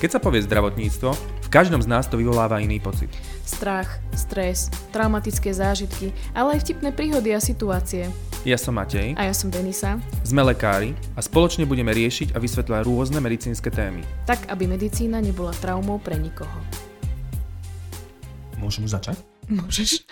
Keď sa povie zdravotníctvo, v každom z nás to vyvoláva iný pocit. Strach, stres, traumatické zážitky, ale aj vtipné príhody a situácie. Ja som Matej. A ja som Denisa. Sme lekári a spoločne budeme riešiť a vysvetľovať rôzne medicínske témy. Tak, aby medicína nebola traumou pre nikoho. Môžem už začať? Môžeš.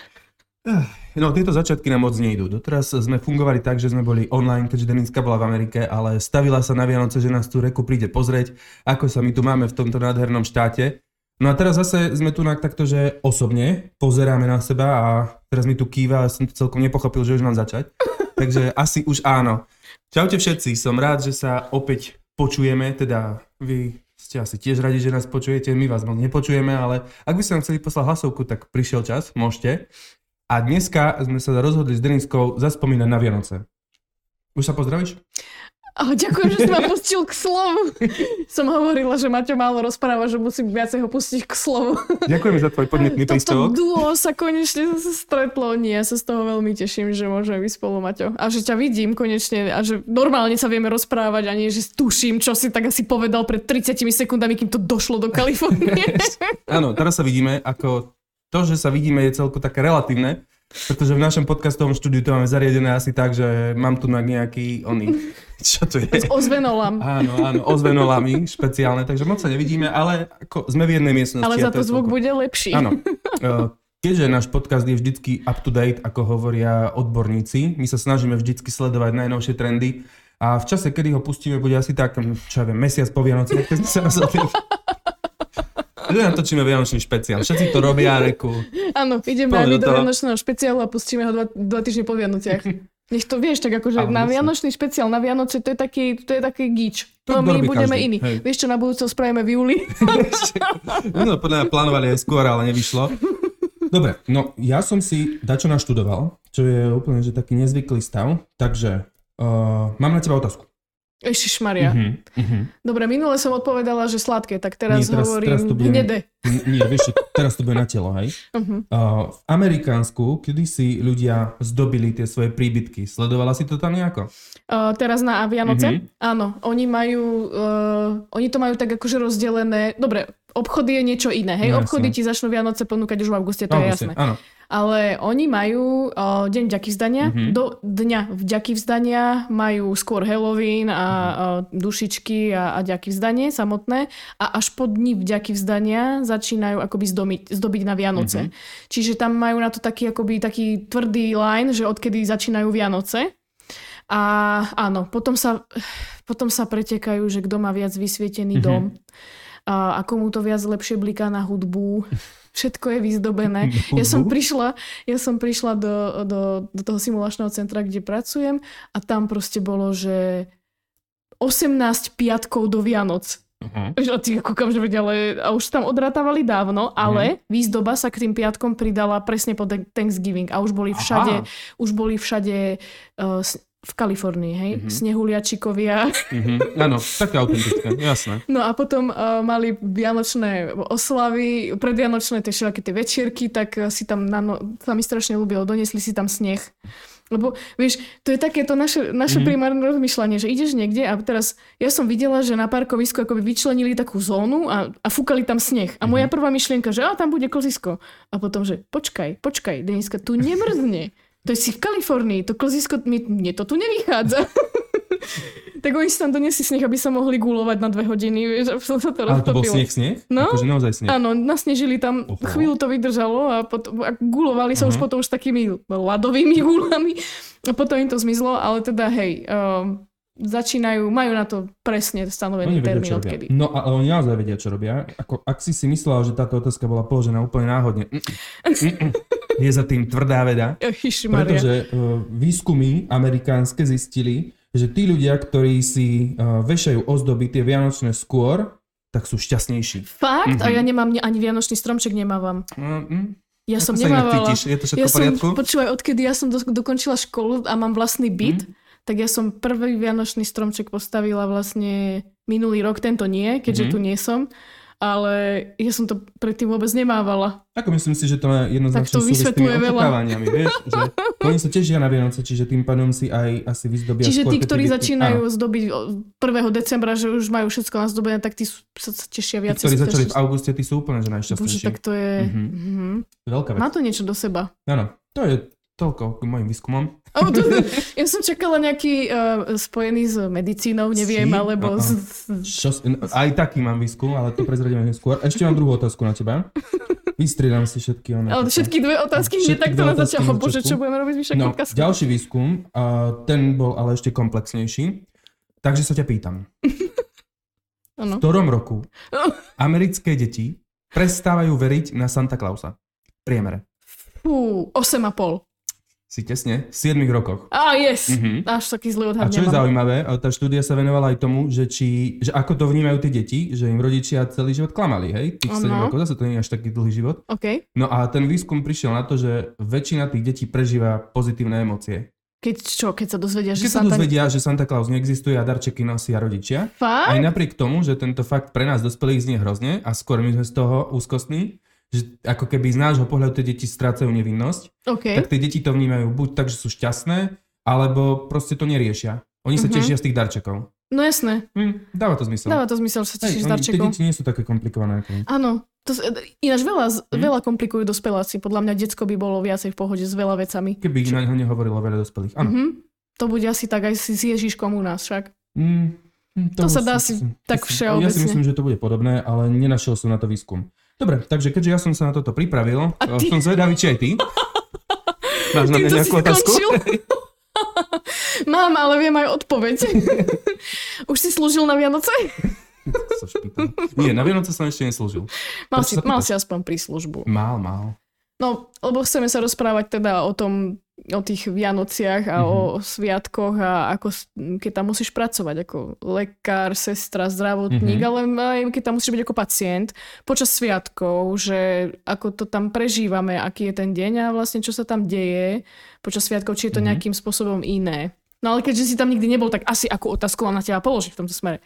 No, tieto začiatky nám moc nejdú. Doteraz sme fungovali tak, že sme boli online, keďže Deniska bola v Amerike, ale stavila sa na Vianoce, že nás tu reku príde pozrieť, ako sa my tu máme v tomto nádhernom štáte. No a teraz zase sme tu takto, že osobne pozeráme na seba a teraz mi tu kýva a som to celkom nepochopil, že už mám začať. Takže asi už áno. Čaute všetci, som rád, že sa opäť počujeme, teda vy ste asi tiež radi, že nás počujete, my vás moc nepočujeme, ale ak by ste nám chceli poslať hlasovku, tak prišiel čas, môžete. A dneska sme sa rozhodli s Deninskou zaspomínať na Vianoce. Už sa pozdravíš? Oh, ďakujem, že si ma pustil k slovu. Som hovorila, že Maťo málo rozpráva, že musím viacej ho pustiť k slovu. Ďakujem za tvoj podnetný príspevok. Toto duo sa konečne zase stretlo. Nie, ja sa z toho veľmi teším, že môžeme byť spolu, Maťo. A že ťa vidím konečne a že normálne sa vieme rozprávať a nie, že tuším, čo si tak asi povedal pred 30 sekundami, kým to došlo do Kalifornie. Áno, teraz sa vidíme, ako to, že sa vidíme, je celko také relatívne, pretože v našom podcastovom štúdiu to máme zariadené asi tak, že mám tu na nejaký oný, čo to je? S ozvenolam. Áno, áno, ozvenolami špeciálne, takže moc sa nevidíme, ale ako sme v jednej miestnosti. Ale za to, to zvuk celko... bude lepší. Áno. E, keďže náš podcast je vždycky up to date, ako hovoria odborníci, my sa snažíme vždycky sledovať najnovšie trendy a v čase, kedy ho pustíme, bude asi tak, čo ja viem, mesiac po Vianoci, keď sme sa rozhodli. Že natočíme Vianočný špeciál. Všetci to robia, reku. Áno, ideme aj do Vianočného špeciálu a pustíme ho dva, dva týždne po Vianociach. Nech to vieš, tak akože na Vianočný špeciál, na Vianoce, to je taký, to je taký gíč. No my budeme každý. iní. Hej. Vieš čo, na budúce spravíme v júli? no, podľa mňa plánovali aj skôr, ale nevyšlo. Dobre, no ja som si dačo naštudoval, čo je úplne že taký nezvyklý stav, takže uh, mám na teba otázku. Maria. Uh-huh, uh-huh. Dobre, minule som odpovedala, že sladké, tak teraz, Nie, teraz hovorím teraz to budem, hnedé. Nie, vieš, teraz to bude na telo, hej? Uh-huh. Uh, v Amerikánsku, kedy si ľudia zdobili tie svoje príbytky, sledovala si to tam nejako? Uh, teraz na Vianoce? Uh-huh. Áno, oni majú, uh, oni to majú tak akože rozdelené, dobre, obchody je niečo iné, hej? No, obchody ti začnú Vianoce ponúkať už v auguste, to auguste, je jasné. Áno ale oni majú o, Deň vďaky vzdania. Mm-hmm. Do dňa vďaky vzdania majú skôr Halloween a mm-hmm. o, dušičky a, a vďaky vzdanie samotné a až po dni vďaky vzdania začínajú akoby zdobiť, zdobiť na Vianoce. Mm-hmm. Čiže tam majú na to taký, akoby, taký tvrdý line, že odkedy začínajú Vianoce. A áno, potom sa, potom sa pretekajú, že kto má viac vysvietený mm-hmm. dom a, a komu to viac lepšie bliká na hudbu všetko je vyzdobené. Ja som prišla, ja som prišla do, do, do toho simulačného centra, kde pracujem a tam proste bolo, že 18 piatkov do Vianoc. Uh-huh. A ty kúkam, že ale a už tam odratávali dávno, ale uh-huh. výzdoba sa k tým piatkom pridala presne po Thanksgiving a už boli všade, Aha. už boli všade uh, v Kalifornii, hej? Mm-hmm. Snehuliačikovia. Mm-hmm. Áno, také autentické, jasné. No a potom uh, mali vianočné oslavy, predvianočné tie všelaké tie večierky, tak si tam, na no, sa mi strašne ľúbilo, donesli si tam sneh. Lebo, vieš, to je takéto naše, naše mm-hmm. primárne rozmýšľanie, že ideš niekde a teraz ja som videla, že na parkovisku akoby vyčlenili takú zónu a, a fúkali tam sneh. A moja mm-hmm. prvá myšlienka, že a tam bude klzisko. A potom, že počkaj, počkaj, Deniska, tu nemrzne. To je si v Kalifornii, to klzisko, mne to tu nevychádza. tak oni si tam doniesli sneh, aby sa mohli gulovať na dve hodiny. Vieš, som sa to Ale to bol sneh, sneh? No, akože naozaj sneh. Áno, nasnežili tam, Oho. chvíľu to vydržalo a, potom, a gulovali sa uh-huh. už potom už takými ľadovými gulami a potom im to zmizlo, ale teda hej, um, začínajú, majú na to presne stanovený termín odkedy. No a oni naozaj vedia, čo robia. Ako, ak si si myslela, že táto otázka bola položená úplne náhodne, mm, mm, mm, je za tým tvrdá veda. Pretože uh, výskumy amerikánske zistili, že tí ľudia, ktorí si uh, vešajú ozdoby tie vianočné skôr, tak sú šťastnejší. Fakt? Mm-hmm. A ja nemám ani vianočný stromček nemávam. Mm-hmm. Ja som nemávala. Je to všetko ja? Som, počúvaj, odkedy ja som do, dokončila školu a mám vlastný byt, mm tak ja som prvý vianočný stromček postavila vlastne minulý rok, tento nie, keďže mm-hmm. tu nie som. Ale ja som to predtým vôbec nemávala. Ako myslím si, že to má jednoznačne tak to súvisí s tými očakávaniami, vieš, že oni sa tešia na Vianoce, čiže tým pádom si aj asi vyzdobia Čiže tí, ktorí začínajú áno. zdobiť 1. decembra, že už majú všetko nazdobené, tak tí sa tešia viac. Tí, ktorí začali v auguste, tí sú úplne že najšťastnejší. Bože, tak to je... Mm-hmm. Mm-hmm. Veľká vec. Má to niečo do seba. Áno, to je toľko k mojim výskumom. Oh, to, ja som čakala nejaký uh, spojený s medicínou, neviem, alebo... Uh-uh. Z... Čo, aj taký mám výskum, ale to prezradíme neskôr. Ešte mám druhú otázku na teba. Vystriedam si všetky. One, ale všetky dve otázky hneď takto na začiatku. Bože, čo budeme robiť vyššie no, podcastu? Ďalší výskum, uh, ten bol ale ešte komplexnejší. Takže sa ťa pýtam. v ktorom roku americké deti prestávajú veriť na Santa Clausa? Priemere. Fú, 8,5. Si tesne, v 7 rokoch. Á, yes. Mm-hmm. Až taký zlý odhad A čo nemám. je zaujímavé, tá štúdia sa venovala aj tomu, že, či, že ako to vnímajú tie deti, že im rodičia celý život klamali, hej? Tých uh-huh. 7 rokov, zase to nie je až taký dlhý život. Okay. No a ten výskum prišiel na to, že väčšina tých detí prežíva pozitívne emócie. Keď čo, keď sa dozvedia, že keď Santa... sa dozvedia, že Santa Claus neexistuje a darčeky nosia rodičia. Fakt? Aj napriek tomu, že tento fakt pre nás dospelých znie hrozne a skôr my sme z toho úzkostní, že ako keby z nášho pohľadu tie deti strácajú nevinnosť, okay. tak tie deti to vnímajú buď tak, že sú šťastné, alebo proste to neriešia. Oni sa uh-huh. tešia z tých darčekov. No jasné. Hm, dáva to zmysel. Dáva to zmysel, že sa tešíš z darčekov. Tie deti nie sú také komplikované. Ako... Áno. To, ináč veľa, hm? veľa komplikujú dospeláci. Podľa mňa detsko by bolo viacej v pohode s veľa vecami. Keby Či... na neho nehovorilo veľa dospelých. Áno. Uh-huh. To bude asi tak aj s Ježiškom u nás však. Mm, to, to sa dá si tak všeobecne. Ja si myslím, že to bude podobné, ale nenašiel som na to výskum. Dobre, takže keďže ja som sa na toto pripravil, a ty? som zvedavý, či aj ty. Máš na mňa nejakú otázku? Mám, ale viem aj odpoveď. Už si slúžil na Vianoce? Nie, na Vianoce som ešte neslúžil. Mal, si, mal si aspoň príslužbu. Mal, mal. No, lebo chceme sa rozprávať teda o tom, o tých Vianociach a mm-hmm. o sviatkoch a ako, keď tam musíš pracovať ako lekár, sestra, zdravotník, mm-hmm. ale aj keď tam musíš byť ako pacient počas sviatkov, že ako to tam prežívame, aký je ten deň a vlastne čo sa tam deje počas sviatkov, či je to mm-hmm. nejakým spôsobom iné. No ale keďže si tam nikdy nebol, tak asi akú otázku mám na teba položiť v tomto smere.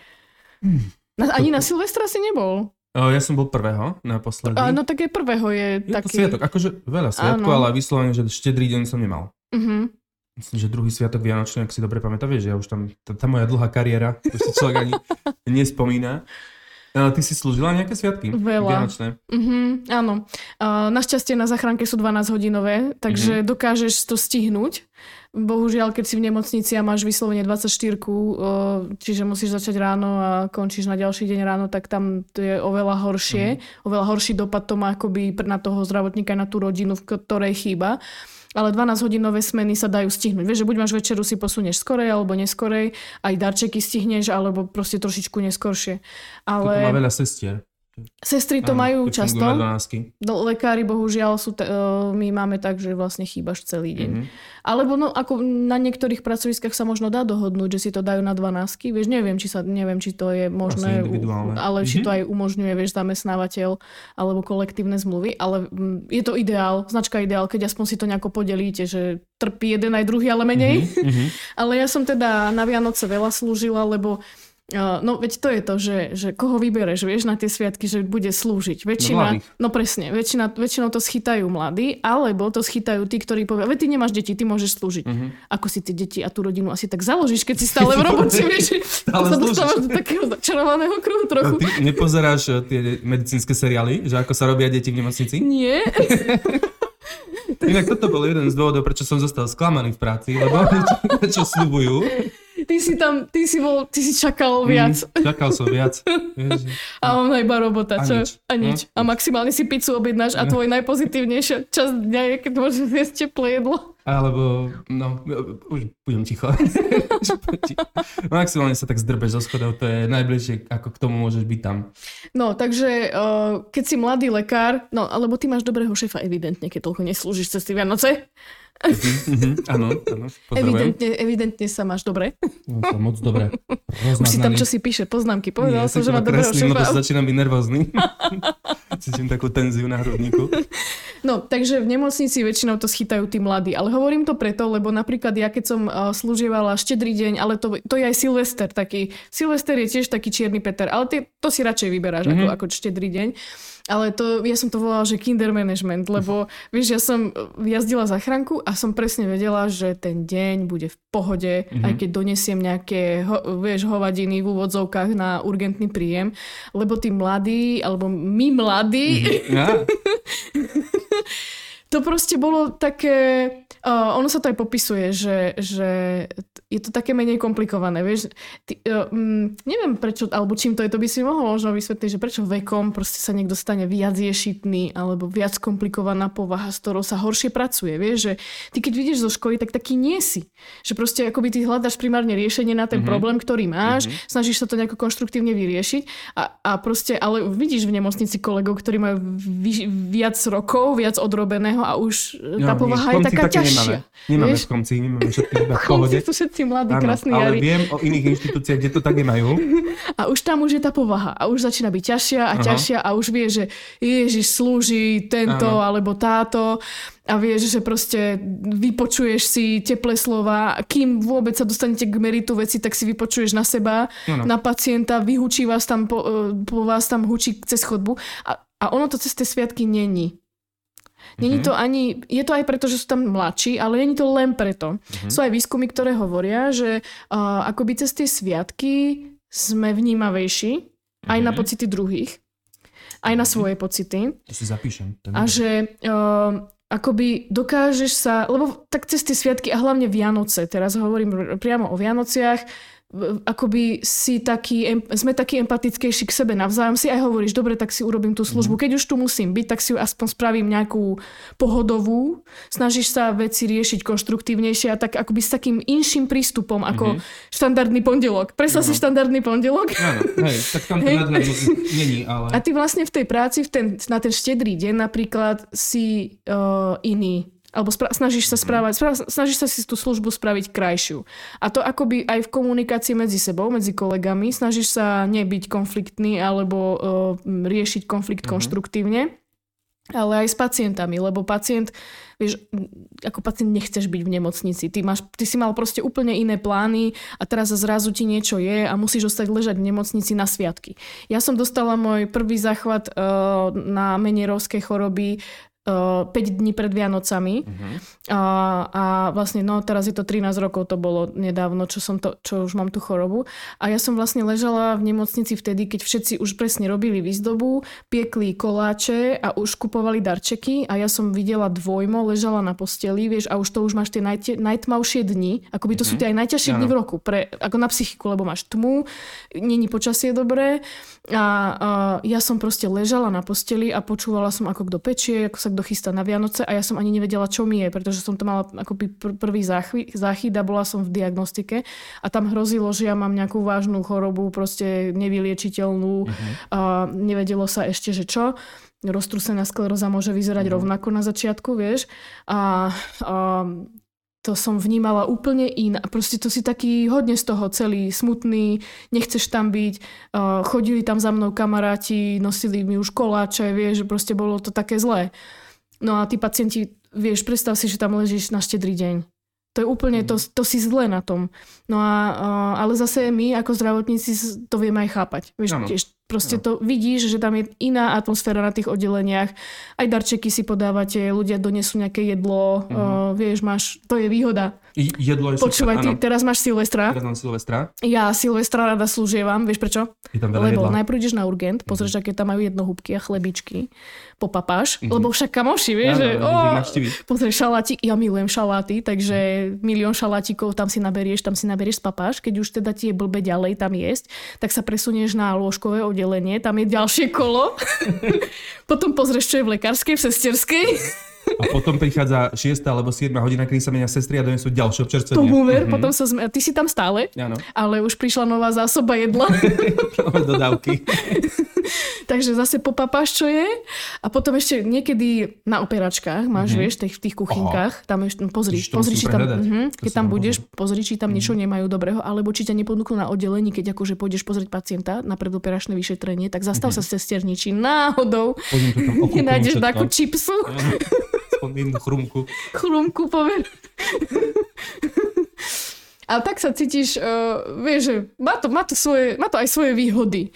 Mm. Na, ani na Silvestra si nebol. Ja som bol prvého naposledy. A, no tak aj prvého je, je taký... to sviatok, akože veľa sviatkov, ale vyslovene, že štedrý deň som nemal. Uh-huh. Myslím, že druhý sviatok Vianočný, ak si dobre pamätám, vieš, ja už tam, tá, tá moja dlhá kariéra, už si človek ani nespomína. A ty si slúžila nejaké sviatky? Veľa. Vianočné? Uh-huh, áno. Uh, našťastie na zachránke sú 12 hodinové, takže uh-huh. dokážeš to stihnúť. Bohužiaľ, keď si v nemocnici a máš vyslovene 24, čiže musíš začať ráno a končíš na ďalší deň ráno, tak tam to je oveľa horšie. Mm. Oveľa horší dopad to má akoby na toho zdravotníka, na tú rodinu, v ktorej chýba ale 12-hodinové smeny sa dajú stihnúť. Vieš, že buď máš večeru si posunieš skorej alebo neskorej, aj darčeky stihneš, alebo proste trošičku neskoršie. Ale... To má veľa sestier. Sestry to ano, majú často. Do, lekári bohužiaľ sú, t- uh, my máme tak, že vlastne chýbaš celý deň. Mm-hmm. Alebo no, ako na niektorých pracoviskách sa možno dá dohodnúť, že si to dajú na 12. Vieš, neviem, či sa, neviem, či to je možné, ale mm-hmm. či to mhm. aj umožňuje, vieš, zamestnávateľ alebo kolektívne zmluvy. Ale mm, je to ideál, značka ideál, keď aspoň si to nejako podelíte, že trpí jeden aj druhý, ale menej. Mm-hmm. ale ja som teda na Vianoce veľa slúžila, lebo No veď to je to, že, že koho vybereš, vieš, na tie sviatky, že bude slúžiť. Väčšina, no, no presne, väčšina, väčšinou to schytajú mladí, alebo to schytajú tí, ktorí povedia, veď ty nemáš deti, ty môžeš slúžiť. Uh-huh. Ako si tie deti a tú rodinu asi tak založíš, keď si stále v robote, vieš, stále sa dostávaš do takého začarovaného kruhu trochu. ty nepozeráš eh, tie medicínske seriály, že ako sa robia deti v nemocnici? Nie. Inak toto bol jeden z dôvodov, prečo som zostal sklamaný v práci, lebo niečo, slúbujú ty si tam, ty si bol, ty si čakal viac. Mm, čakal som viac. a on iba robota, čo? A nič. A, nič. No. a maximálne si pizzu objednáš a tvoj najpozitívnejšia časť dňa je, keď môžeš jesť teplé jedlo. Alebo, no, už budem ticho. Maximálne sa tak zdrbeš zo schodov, to je najbližšie, ako k tomu môžeš byť tam. No, takže uh, keď si mladý lekár, no, alebo ty máš dobrého šéfa evidentne, keď toľko neslúžiš cez tie Vianoce. Mm-hmm, áno, áno. Evidentne, evidentne sa máš dobre. No, to moc dobre. Už si tam čo si píše, poznámky. Povedal som, že má dobrého šéfa. No to začínam byť nervózny. Cítim takú tenziu na hrudníku. No, takže v nemocnici väčšinou to schytajú tí mladí. Ale hovorím to preto, lebo napríklad ja keď som uh, slúžievala štedrý deň, ale to, to je aj Silvester taký. Silvester je tiež taký čierny Peter, ale ty, to si radšej vyberáš mm-hmm. ako, ako štedrý deň. Ale to, ja som to volala, že kinder management, lebo vieš, ja som jazdila zachránku a som presne vedela, že ten deň bude v pohode, mm-hmm. aj keď donesiem nejaké, ho, vieš, hovadiny v úvodzovkách na urgentný príjem, lebo tí mladí, alebo my mladí, ja. to proste bolo také Uh, ono sa to aj popisuje, že, že je to také menej komplikované, vieš. Ty, uh, um, neviem prečo, alebo čím to je, to by si mohol možno vysvetliť, že prečo vekom proste sa niekto stane viac ješitný alebo viac komplikovaná povaha, s ktorou sa horšie pracuje, vieš, že ty keď vidíš zo školy, tak taký nie si. Že proste akoby ty hľadaš primárne riešenie na ten mm-hmm. problém, ktorý máš, mm-hmm. snažíš sa to nejako konštruktívne vyriešiť a, a proste, ale vidíš v nemocnici kolegov, ktorí majú vi, viac rokov, viac odrobeného a už tá no, povaha je taká ťažšia nemáme. Nemáme v komci, my máme všetky v pohode. Sú všetci mladí, krásni Ale viem o iných inštitúciách, kde to tak nemajú. A už tam už je tá povaha. A už začína byť ťažšia a ťažšia a už vie, že Ježiš slúži tento ano. alebo táto a vieš, že proste vypočuješ si teplé slova, kým vôbec sa dostanete k meritu veci, tak si vypočuješ na seba, ano. na pacienta, vyhučí vás tam, po, po vás tam hučí cez chodbu a, a ono to cez tie sviatky není. Není mm-hmm. to ani, je to aj preto, že sú tam mladší, ale není to len preto. Mm-hmm. Sú aj výskumy, ktoré hovoria, že uh, akoby cez tie sviatky sme vnímavejší mm-hmm. aj na mhm. pocity druhých, aj na mhm. svoje pocity. To si zapíšem. To a že uh, akoby dokážeš sa, lebo tak cez tie sviatky a hlavne Vianoce, teraz hovorím priamo o Vianociach, akoby si taký, sme taký empatickejší k sebe navzájom, si aj hovoríš, dobre, tak si urobím tú službu. Mhm. Keď už tu musím byť, tak si aspoň spravím nejakú pohodovú, snažíš sa veci riešiť konštruktívnejšie a tak akoby s takým inším prístupom ako mm-hmm. štandardný pondelok. Predstav si štandardný pondelok. Áno, hej, tak tam to hej. není, ale... A ty vlastne v tej práci v ten, na ten štedrý deň napríklad si uh, iný alebo spra- snažíš sa mhm. správať, spra- snažíš sa si tú službu spraviť krajšiu. A to akoby aj v komunikácii medzi sebou, medzi kolegami, snažíš sa nebyť konfliktný alebo uh, riešiť konflikt mm-hmm. konštruktívne, ale aj s pacientami, lebo pacient, vieš, ako pacient nechceš byť v nemocnici. Ty, máš, ty si mal proste úplne iné plány a teraz zrazu ti niečo je a musíš ostať ležať v nemocnici na sviatky. Ja som dostala môj prvý záchvat uh, na menierovskej choroby 5 dní pred Vianocami uh-huh. a, a vlastne no teraz je to 13 rokov to bolo nedávno, čo, som to, čo už mám tú chorobu a ja som vlastne ležala v nemocnici vtedy, keď všetci už presne robili výzdobu, piekli koláče a už kupovali darčeky a ja som videla dvojmo, ležala na posteli, vieš, a už to už máš tie najte, najtmavšie dni, akoby to uh-huh. sú mhm. tie aj najťažšie dni v roku, pre, ako na psychiku, lebo máš tmu, není počasie dobré a, a ja som proste ležala na posteli a počúvala som, ako kto pečie, ako sa kto chystá na Vianoce a ja som ani nevedela, čo mi je, pretože som to mala akoby pr- prvý záchyt, záchyt a bola som v diagnostike a tam hrozilo, že ja mám nejakú vážnu chorobu, proste nevyliečiteľnú uh-huh. a nevedelo sa ešte, že čo roztrusená skleróza môže vyzerať uh-huh. rovnako na začiatku, vieš. A, a to som vnímala úplne in. A proste to si taký hodne z toho celý smutný, nechceš tam byť. Uh, chodili tam za mnou kamaráti, nosili mi už koláče, vieš, že proste bolo to také zlé. No a tí pacienti, vieš, predstav si, že tam ležíš na štedrý deň. To je úplne, to, mhm. to si zle na tom. No a, ale zase my ako zdravotníci to vieme aj chápať. Vieš, tiež Proste no. to vidíš, že tam je iná atmosféra na tých oddeleniach. Aj darčeky si podávate, ľudia donesú nejaké jedlo, mm-hmm. uh, vieš, máš, to je výhoda. I, jedlo je Počúvaj, ty, teraz máš Silvestra. Teraz mám Silvestra. Ja Silvestra rada slúžievam, vieš prečo? Je tam veľa Lebo jedla. najprv ideš na urgent, pozrieš, mm-hmm. aké tam majú jednohúbky a chlebičky, popapáš, mm-hmm. lebo však kamoši, vieš, ja, že no, oh, pozrieš šalátik, ja milujem šaláty, takže mm-hmm. milión šalátikov tam si naberieš, tam si naberieš, spapáš, keď už teda ti je blbe ďalej tam jesť, tak sa presunieš na lôžkové oddelenie, tam je ďalšie kolo. Potom pozrieš, čo je v lekárskej, v sesterskej. A potom prichádza 6 alebo 7 hodina, kedy sa menia sestry a donesú ďalšie občerstvenie. Tomu ver, mm-hmm. potom sa sme... Ty si tam stále, ano. ale už prišla nová zásoba jedla. Nové dodávky. Takže zase popapáš, čo je. A potom ešte niekedy na operačkách máš, mm-hmm. vieš, tých, v tých kuchynkách, Aha. tam ešte pozri, pozri, či tam, uh-huh, keď tam budeš, povedal. pozri, či tam mm-hmm. niečo nemajú dobrého, alebo či ťa nepodnúknú na oddelení, keď akože pôjdeš pozrieť pacienta na predoperačné vyšetrenie, tak zastav mm-hmm. sa v sesterniči náhodou. Nenájdeš takú čipsu. Jednu chrumku. Chrumku, poviem. Ale tak sa cítiš, uh, vieš, že má to, má, to svoje, má to aj svoje výhody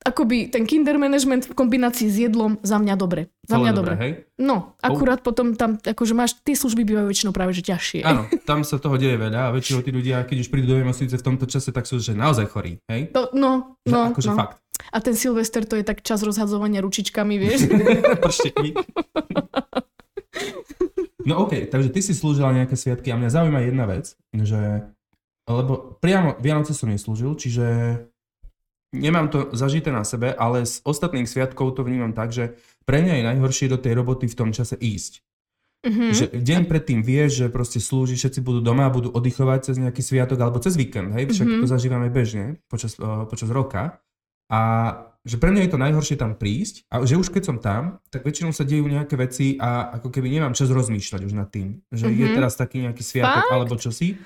akoby ten kinder management v kombinácii s jedlom za mňa dobre. Za mňa dobre. Hej? No, akurát oh. potom tam, akože máš, tie služby bývajú väčšinou práve že ťažšie. Áno, tam sa toho deje veľa a väčšinou tí ľudia, keď už prídu do nemocnice v tomto čase, tak sú že naozaj chorí, hej? To, no, že, no, akože no. fakt. A ten Silvester to je tak čas rozhadzovania ručičkami, vieš? no okay, takže ty si slúžila nejaké sviatky a mňa zaujíma jedna vec, že lebo priamo Vianoce som neslúžil, čiže Nemám to zažité na sebe, ale z ostatných sviatkov to vnímam tak, že pre mňa je najhoršie do tej roboty v tom čase ísť. Mm-hmm. Že deň predtým vieš, že proste slúži, všetci budú doma a budú oddychovať cez nejaký sviatok alebo cez víkend, hej, však mm-hmm. to zažívame bežne počas, uh, počas roka. A že pre mňa je to najhoršie tam prísť a že už keď som tam, tak väčšinou sa dejú nejaké veci a ako keby nemám čas rozmýšľať už nad tým, že mm-hmm. je teraz taký nejaký sviatok Fakt? alebo čosi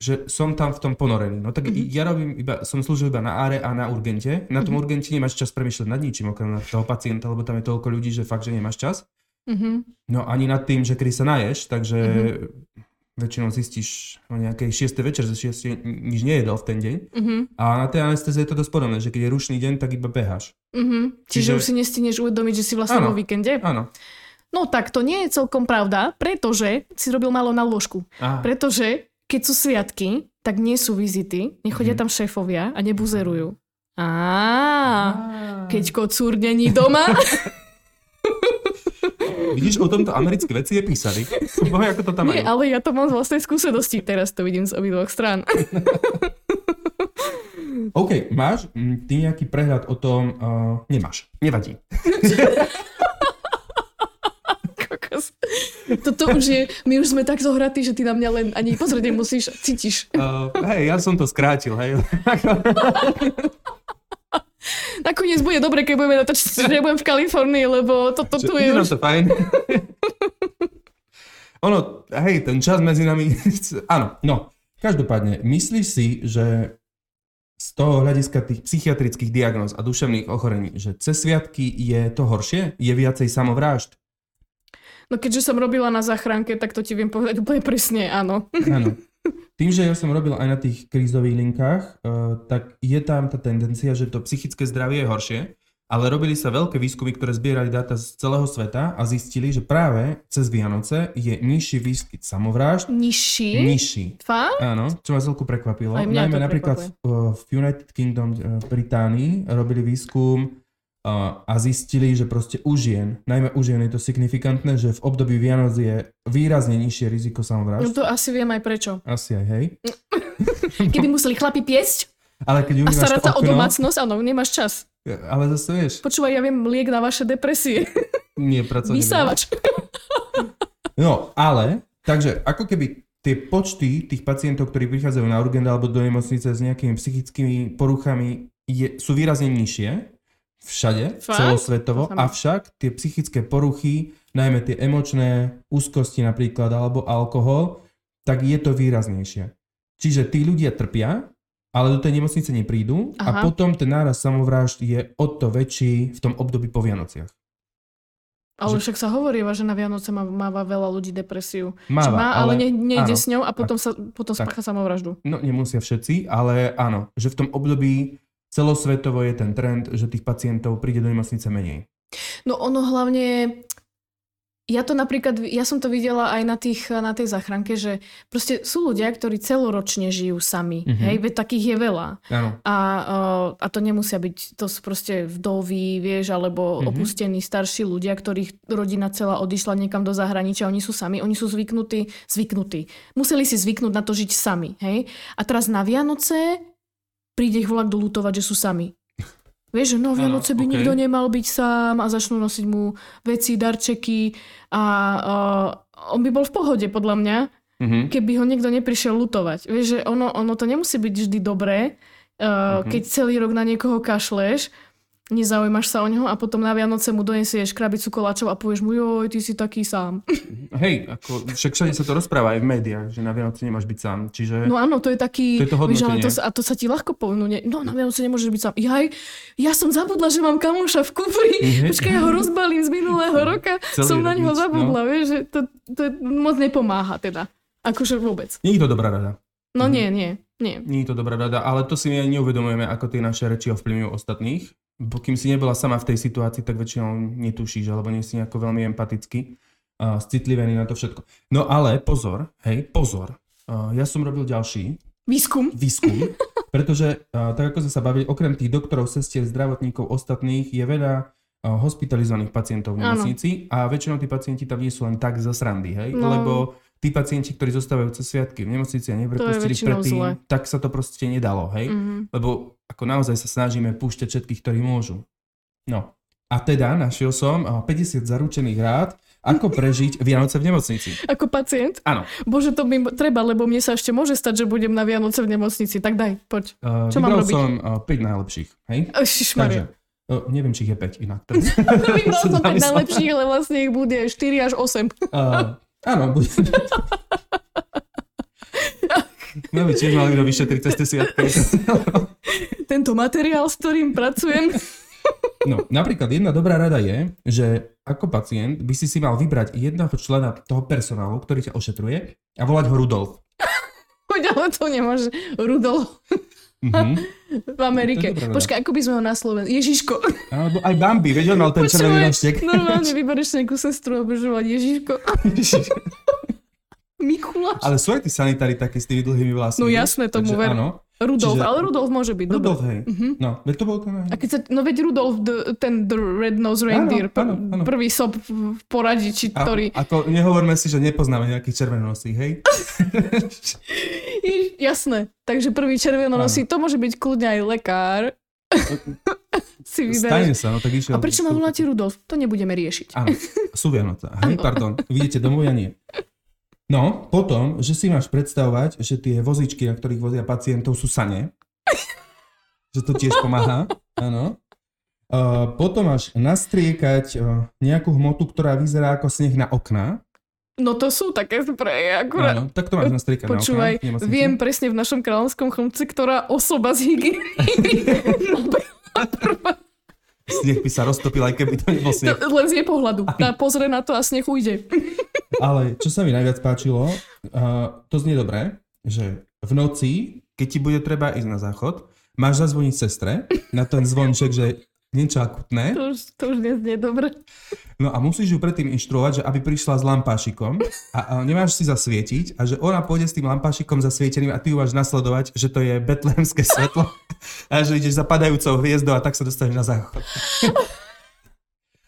že som tam v tom ponorený. No tak mm-hmm. ja robím iba, som slúžil iba na áre a na urgente. Na tom mm-hmm. urgente nemáš čas premýšľať nad ničím, okrem na toho pacienta, lebo tam je toľko ľudí, že fakt, že nemáš čas. Mm-hmm. No ani nad tým, že kedy sa naješ, takže mm-hmm. Väčšinou zistíš o nejakej 6. večer, že si nič nejedol v ten deň. Mm-hmm. A na tej anestéze je to dosť podobné, že keď je rušný deň, tak iba beháš. Mm-hmm. Čiže, Čiže už si nestineš uvedomiť, že si vlastne áno, vo víkende? Áno. No tak to nie je celkom pravda, pretože si robil malo na lôžku. Aha. Pretože keď sú sviatky, tak nie sú vizity, nechodia mm. tam šéfovia a nebuzerujú. Á, keď kocúr není doma. Vidíš, o tomto americké veci je písali. Bohe, ako to tam Nie, majú. ale ja to mám z vlastnej skúsenosti. Teraz to vidím z obidvoch strán. OK, máš ty nejaký prehľad o tom? Uh, nemáš. Nevadí. Toto už je, my už sme tak zohratí, že ty na mňa len ani pozrieť nemusíš, cítiš. Uh, hej, ja som to skrátil, hej. Nakoniec bude dobre, keď budeme natočiť, že nebudem v Kalifornii, lebo toto tu je už... to fajn. ono, hej, ten čas medzi nami... Áno, no. Každopádne, myslíš si, že z toho hľadiska tých psychiatrických diagnóz a duševných ochorení, že cez sviatky je to horšie? Je viacej samovrážd? No keďže som robila na záchranke, tak to ti viem povedať úplne presne, áno. Áno. Tým, že ja som robil aj na tých krízových linkách, uh, tak je tam tá tendencia, že to psychické zdravie je horšie, ale robili sa veľké výskumy, ktoré zbierali dáta z celého sveta a zistili, že práve cez Vianoce je nižší výskyt samovrážd. Nižší? Nižší. Fakt? Áno, čo ma celku prekvapilo. Najmä napríklad v, v United Kingdom v Británii robili výskum a zistili, že proste u žien, najmä u žien je to signifikantné, že v období Vianoc je výrazne nižšie riziko samovražd. No to asi viem aj prečo. Asi aj, hej. Keby museli chlapi piesť ale keď a starať sa o domácnosť, áno, nemáš čas. Ale zase vieš. Počúvaj, ja viem liek na vaše depresie. Nie, pracovne. Vysávač. No, ale, takže ako keby tie počty tých pacientov, ktorí prichádzajú na urgent alebo do nemocnice s nejakými psychickými poruchami je, sú výrazne nižšie, všade, Fakt? celosvetovo, avšak tie psychické poruchy, najmä tie emočné úzkosti napríklad, alebo alkohol, tak je to výraznejšie. Čiže tí ľudia trpia, ale do tej nemocnice neprídu Aha. a potom ten náraz samovrážd je o to väčší v tom období po Vianociach. Ale že... však sa hovorí, že na Vianoce má, máva veľa ľudí depresiu. Máva, má, ale, ale ne, nejde áno, s ňou a potom, tak, sa, potom spácha samovraždu. No nemusia všetci, ale áno, že v tom období celosvetovo je ten trend, že tých pacientov príde do nemocnice menej. No ono hlavne, ja to napríklad, ja som to videla aj na, tých, na tej záchranke, že proste sú ľudia, ktorí celoročne žijú sami. Mm-hmm. Hej, veď takých je veľa. A, a to nemusia byť, to sú proste vdovy, vieš, alebo mm-hmm. opustení starší ľudia, ktorých rodina celá odišla niekam do zahraničia, oni sú sami, oni sú zvyknutí, zvyknutí. Museli si zvyknúť na to žiť sami. Hej? A teraz na Vianoce príde ich vlak dolutovať, že sú sami. Vieš, že no Vianoce by okay. nikto nemal byť sám a začnú nosiť mu veci, darčeky a uh, on by bol v pohode podľa mňa, mm-hmm. keby ho niekto neprišiel lutovať. Vieš, že ono, ono to nemusí byť vždy dobré, uh, mm-hmm. keď celý rok na niekoho kašleš, nezaujímaš sa o neho a potom na Vianoce mu donesieš krabicu koláčov a povieš mu, joj, ty si taký sám. Hej, ako, však všade sa to rozpráva aj v médiách, že na Vianoce nemáš byť sám. Čiže... No áno, to je taký... To je to víš, ale to, a to sa ti ľahko povie. No, no na Vianoce nemôžeš byť sám. Jaj, ja som zabudla, že mám kamoša v kufri. Mm-hmm. Počkaj, ja ho rozbalím z minulého roka. Celý som na neho zabudla, no. vieš, že to, to moc nepomáha teda. Akože vôbec. Nie je to dobrá rada. No mm. nie, nie, nie. Nie je to dobrá rada, ale to si my neuvedomujeme, ako tie naše reči ovplyvňujú ostatných pokým si nebola sama v tej situácii, tak väčšinou netušíš, alebo nie si nejako veľmi empatický, uh, citlivený na to všetko. No ale pozor, hej, pozor. Uh, ja som robil ďalší Výskum. Výskum. Pretože, uh, tak ako sme sa bavili, okrem tých doktorov, sestier, zdravotníkov, ostatných, je veľa uh, hospitalizovaných pacientov v nemocnici a väčšinou tí pacienti tam nie sú len tak za srandy, hej? No. Lebo tí pacienti, ktorí zostávajú cez sviatky v nemocnici a neprepustili predtým, zle. tak sa to proste nedalo, hej? Mm-hmm. Lebo ako naozaj sa snažíme púšťať všetkých, ktorí môžu. No. A teda našiel som 50 zaručených rád, ako prežiť Vianoce v nemocnici. Ako pacient? Áno. Bože, to mi treba, lebo mne sa ešte môže stať, že budem na Vianoce v nemocnici. Tak daj, poď. Uh, Čo mám robiť? som uh, 5 najlepších, hej? Takže, uh, neviem, či ich je 5 inak. Vybral som 5 najlepších, ale vlastne ich bude 4 až 8. uh, áno, bude. No by tiež mali kto vyšetriť cez. Tento materiál, s ktorým pracujem. No, napríklad jedna dobrá rada je, že ako pacient by si si mal vybrať jedného člena toho personálu, ktorý ťa ošetruje a volať ho Rudolf. Poď, ale to nemôže. Rudolf. Mm-hmm. V Amerike. Počkaj, ako by sme ho na Slovensku? Ježiško. Alebo aj Bambi, on mal ten červený nožtek. Normálne vyberieš nejakú sestru budeš volať Ježiško. Mikuláš. Ale sú aj tí sanitári také s tými dlhými vlasmi. No jasné, tomu ver. Áno. Rudolf, Čiže... ale Rudolf môže byť. Rudolf, hej. Uh-huh. No, veď to bol ten... A keď sa, no veď Rudolf, the, ten the Red Nose Reindeer, áno, áno, áno. prvý sob v poradí, či a, ktorý... Ako nehovorme si, že nepoznáme nejakých červenonosých, hej? Jasné, takže prvý červenonosý, to môže byť kľudne aj lekár. si vybereš. Stane sa, no tak išiel. A prečo ma voláte Rudolf? To nebudeme riešiť. Áno, sú Vianoce. Hej, pardon, vidíte domov, ja nie. No, potom, že si máš predstavovať, že tie vozičky, na ktorých vozia pacientov, sú sane. že to tiež pomáha. Áno. Uh, potom máš nastriekať uh, nejakú hmotu, ktorá vyzerá ako sneh na okná. No to sú také spreje, akurát. Áno, tak to máš nastriekať Počúvaj, na okná. viem presne v našom kráľovskom chlumci, ktorá osoba z hygieny Sneh by sa roztopil, aj keby to nebol sneh. To, len z jej pohľadu. Tá pozrie na to a sneh ujde. Ale čo sa mi najviac páčilo, uh, to znie dobré, že v noci, keď ti bude treba ísť na záchod, máš zazvoniť sestre na ten zvonček, že niečo akutné. To už, to už neznie dobre. No a musíš ju predtým inštruovať, že aby prišla s lampášikom a, a nemáš si zasvietiť a že ona pôjde s tým lampášikom zasvieteným a ty ju máš nasledovať, že to je betlehemské svetlo a že ideš za padajúcou hviezdou a tak sa dostaneš na záchod.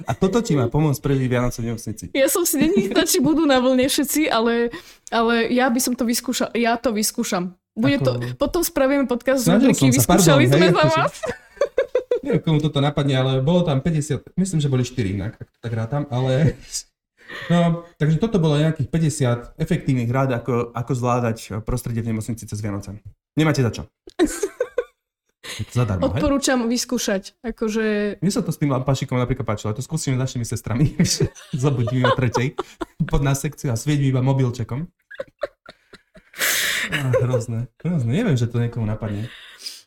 A toto ti má pomôcť prežiť Vianoce v nemocnici. Ja som si není či budú na vlne všetci, ale, ale ja by som to vyskúšal. Ja to vyskúšam. Bude Ako... to, potom spravíme podcast z rubriky Vyskúšali pardon, sme hej, za vás. Neviem, komu toto napadne, ale bolo tam 50, myslím, že boli 4 inak, ak tak rátam, ale... No, takže toto bolo nejakých 50 efektívnych rád, ako, ako zvládať prostredie v nemocnici cez Vianoce. Nemáte za čo. Zadarmo, Odporúčam hej? vyskúšať. Akože... Mne sa to s tým lampašikom napríklad páčilo. To skúsime s našimi sestrami. Zabudíme o tretej pod nás sekciu a svieť iba mobilčekom. Ah, hrozné. Hrozné. Neviem, že to niekomu napadne.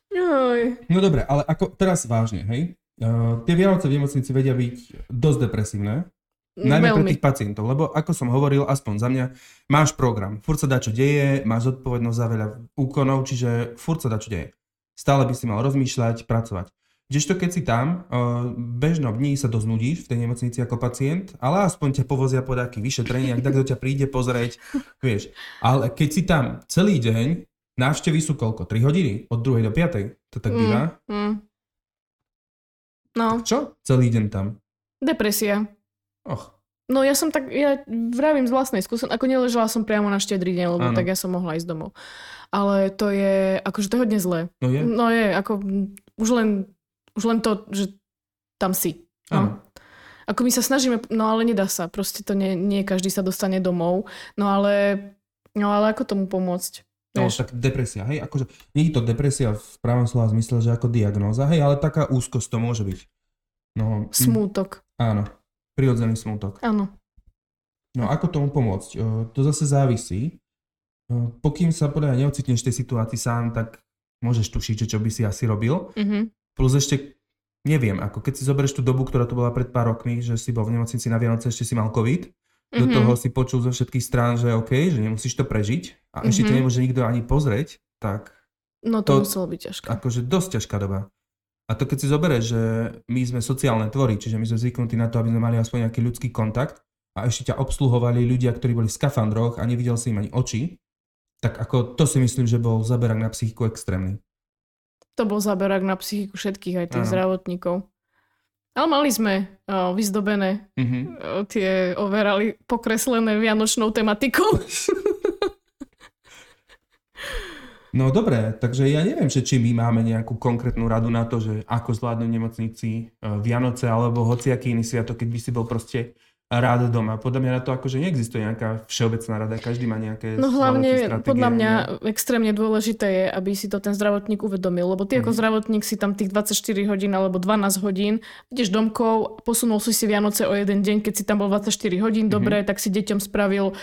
Joj. No dobre, ale ako teraz vážne, hej? Uh, tie Vianoce v nemocnici vedia byť dosť depresívne. Najmä Veľmi. pre tých pacientov, lebo ako som hovoril, aspoň za mňa, máš program, furt sa dá čo deje, máš zodpovednosť za veľa úkonov, čiže furt sa dá čo deje. Stále by si mal rozmýšľať, pracovať. Kdežto keď si tam, uh, bežnom dní sa doznudíš v tej nemocnici ako pacient, ale aspoň ťa povozia po nejakých vyšetreniach, tak kto ťa príde pozrieť, vieš. Ale keď si tam celý deň, Návštevy sú koľko? 3 hodiny? Od 2. do 5. To tak mm, býva? Mm, mm. No. Čo? Celý deň tam? Depresia. Och. No ja som tak, ja vravím z vlastnej skúsenosti, ako neležala som priamo na štedrý deň, lebo ano. tak ja som mohla ísť domov. Ale to je, akože to je hodne zlé. No je? No je, ako už len Už len to, že tam si. No. Ako my sa snažíme, no ale nedá sa. Proste to nie, nie každý sa dostane domov. No ale, no ale ako tomu pomôcť? No, vieš? tak depresia, hej, akože, nie je to depresia v právom slova zmysle, že ako diagnóza, hej, ale taká úzkosť to môže byť. No, smútok. Áno, prirodzený smútok. Áno. No ako tomu pomôcť? To zase závisí. Pokým sa podľa neocitneš v tej situácii sám, tak môžeš tušiť, že čo by si asi robil. Mm-hmm. Plus ešte, neviem, ako keď si zoberieš tú dobu, ktorá tu bola pred pár rokmi, že si bol v nemocnici na Vianoce, ešte si mal COVID, mm-hmm. do mhm. toho si počul zo všetkých strán, že OK, že nemusíš to prežiť a mm-hmm. ešte mhm. nemôže nikto ani pozrieť, tak... No to, to muselo byť ťažké. Akože dosť ťažká doba. A to keď si zoberieš, že my sme sociálne tvory, čiže my sme zvyknutí na to, aby sme mali aspoň nejaký ľudský kontakt a ešte ťa obsluhovali ľudia, ktorí boli v skafandroch a nevidel si im ani oči, tak ako to si myslím, že bol zaberak na psychiku extrémny. To bol zaberak na psychiku všetkých, aj tých Aha. zdravotníkov. Ale mali sme o, vyzdobené mm-hmm. o, tie overali pokreslené vianočnou tematikou. No dobre, takže ja neviem, že či my máme nejakú konkrétnu radu na to, že ako zvládnuť nemocnici e, Vianoce alebo hociaký iný sviatok, keď by si bol proste rád doma. Podľa mňa na to akože neexistuje nejaká všeobecná rada, každý má nejaké No hlavne podľa mňa ne? extrémne dôležité je, aby si to ten zdravotník uvedomil, lebo ty mm. ako mhm. zdravotník si tam tých 24 hodín alebo 12 hodín, ideš domkov, posunul si si Vianoce o jeden deň, keď si tam bol 24 hodín, mm-hmm. dobre, tak si deťom spravil,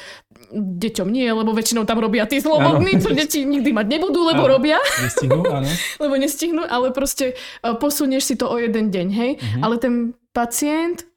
deťom nie, lebo väčšinou tam robia tí slobodní, čo deti nikdy mať nebudú, lebo ano. robia. Nestihnú, áno. lebo nestihnú, ale proste e, posunieš si to o jeden deň, hej? Mm-hmm. Ale ten pacient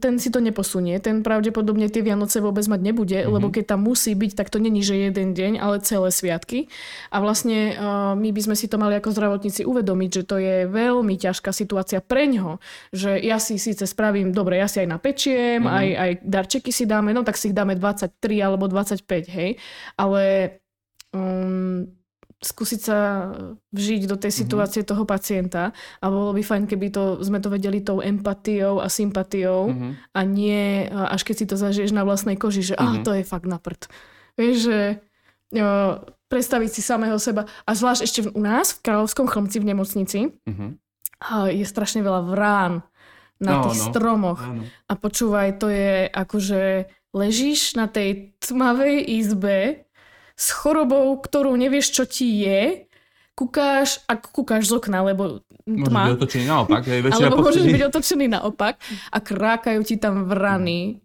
ten si to neposunie, ten pravdepodobne tie Vianoce vôbec mať nebude, mm-hmm. lebo keď tam musí byť, tak to není, že jeden deň, ale celé sviatky. A vlastne uh, my by sme si to mali ako zdravotníci uvedomiť, že to je veľmi ťažká situácia pre ňo, že ja si síce spravím, dobre, ja si aj napečiem, mm-hmm. aj, aj darčeky si dáme, no tak si ich dáme 23 alebo 25, hej, ale um, skúsiť sa vžiť do tej mhm. situácie mm-hmm. toho pacienta a bolo by fajn, keby to, sme to vedeli tou empatiou a sympatiou mm-hmm. a nie až keď si to zažiješ na vlastnej koži, že mm-hmm. ah, to je fakt na prd. Vieš, že jo, predstaviť si samého seba a zvlášť ešte u nás v Kráľovskom chromci v nemocnici mm-hmm. je strašne veľa vrán na no, tých no. stromoch. Áno. A počúvaj, to je akože ležíš na tej tmavej izbe s chorobou, ktorú nevieš, čo ti je, kúkáš, ak kúkáš z okna, lebo tma. Môžeš byť otočený naopak. Hej, Alebo môžeš byť otočený naopak a krákajú ti tam vrany,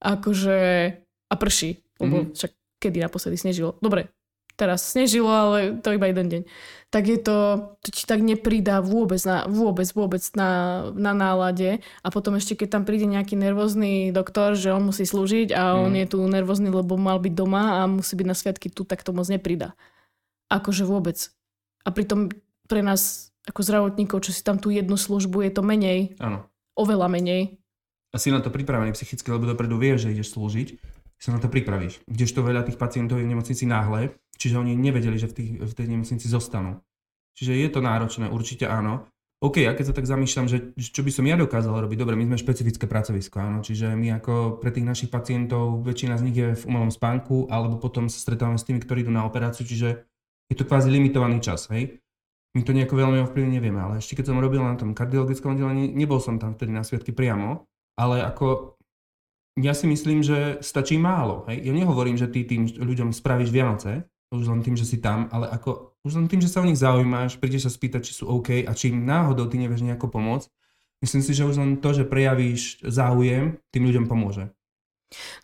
akože a prší. Lebo mm-hmm. však kedy naposledy snežilo. Dobre, teraz snežilo, ale to iba jeden deň. Tak je to, to ti tak nepridá vôbec, na, vôbec, vôbec na, na nálade. A potom ešte, keď tam príde nejaký nervózny doktor, že on musí slúžiť a mm. on je tu nervózny, lebo mal byť doma a musí byť na sviatky tu, tak to moc nepridá. Akože vôbec. A pritom pre nás ako zdravotníkov, čo si tam tú jednu službu, je to menej. Áno. Oveľa menej. A si na to pripravený psychicky, lebo dopredu vieš, že ideš slúžiť sa na to pripravíš. Kdežto veľa tých pacientov je v nemocnici náhle, čiže oni nevedeli, že v, tých, v tej nemocnici zostanú. Čiže je to náročné, určite áno. OK, ja keď sa tak zamýšľam, že čo by som ja dokázal robiť, dobre, my sme špecifické pracovisko, áno, čiže my ako pre tých našich pacientov, väčšina z nich je v umelom spánku, alebo potom sa stretávame s tými, ktorí idú na operáciu, čiže je to kvázi limitovaný čas, hej. My to nejako veľmi ovplyvniť nevieme, ale ešte keď som robil na tom kardiologickom oddelení, nebol som tam vtedy na sviatky priamo, ale ako ja si myslím, že stačí málo. Hej? Ja nehovorím, že ty tým ľuďom spravíš Vianoce, už len tým, že si tam, ale ako, už len tým, že sa o nich zaujímaš, prídeš sa spýtať, či sú OK a či im náhodou ty nevieš nejako pomôcť, myslím si, že už len to, že prejavíš záujem, tým ľuďom pomôže.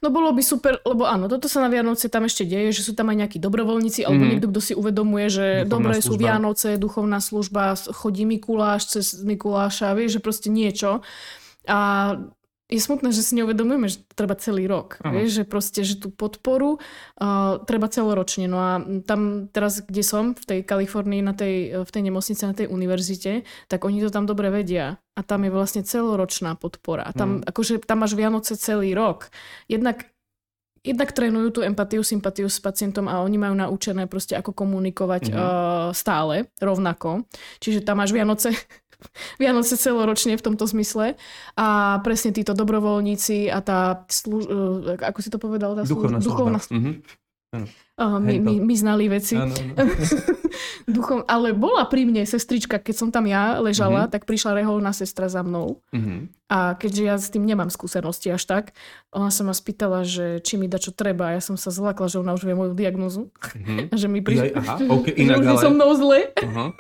No bolo by super, lebo áno, toto sa na Vianoce tam ešte deje, že sú tam aj nejakí dobrovoľníci alebo mm. niekto, kto si uvedomuje, že duchovná dobre služba. sú Vianoce, duchovná služba, chodí Mikuláš cez Mikuláša, vieš, že proste niečo. A je smutné, že si neuvedomujeme, že to treba celý rok. Vieš, že proste, že tú podporu uh, treba celoročne. No a tam teraz, kde som, v tej Kalifornii, na tej, v tej nemocnici, na tej univerzite, tak oni to tam dobre vedia. A tam je vlastne celoročná podpora. Tam, mm. akože, tam máš Vianoce celý rok. Jednak jednak trénujú tú empatiu, sympatiu s pacientom a oni majú naučené proste ako komunikovať mm-hmm. uh, stále, rovnako. Čiže tam máš Vianoce Vianoce celoročne v tomto zmysle. A presne títo dobrovoľníci a tá služ... E, ako si to povedal? Tá služ... duchovná, duchovná... služba. Mm-hmm. Uh, my, my, my znali veci. Ano, ano. Duchom, ale bola pri mne sestrička, keď som tam ja ležala, uh-huh. tak prišla reholná sestra za mnou. Uh-huh. A keďže ja s tým nemám skúsenosti až tak, ona sa ma spýtala, že či mi da čo treba. A ja som sa zlakla, že ona už vie moju diagnozu. Uh-huh. že mi prišla, okay, inak, ale... so mnou zle. Uh-huh.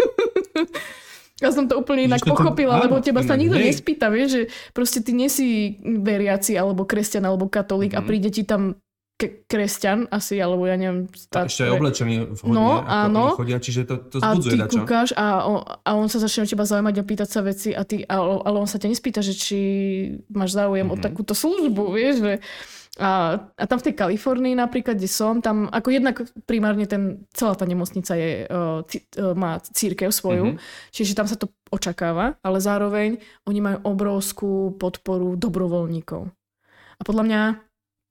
Ja som to úplne inak to, pochopila, áno, lebo teba sa nikto hej. nespýta, vieš, že proste ty nie si veriaci, alebo kresťan, alebo katolík mm-hmm. a mhm. príde ti tam ke- kresťan asi, alebo ja neviem. Tá, ešte aj oblečený vhodne, no, ako áno. chodia, čiže to, to zbudzuje A ty kúkaš a on, a on sa začne o teba zaujímať a pýtať sa veci, a ty, ale on sa ťa nespýta, že či máš záujem mm-hmm. o mhm. takúto službu, vieš, že a, a tam v tej Kalifornii napríklad, kde som, tam ako jednak primárne ten, celá tá nemocnica je, uh, c, uh, má církev svoju, mm-hmm. čiže tam sa to očakáva, ale zároveň oni majú obrovskú podporu dobrovoľníkov. A podľa mňa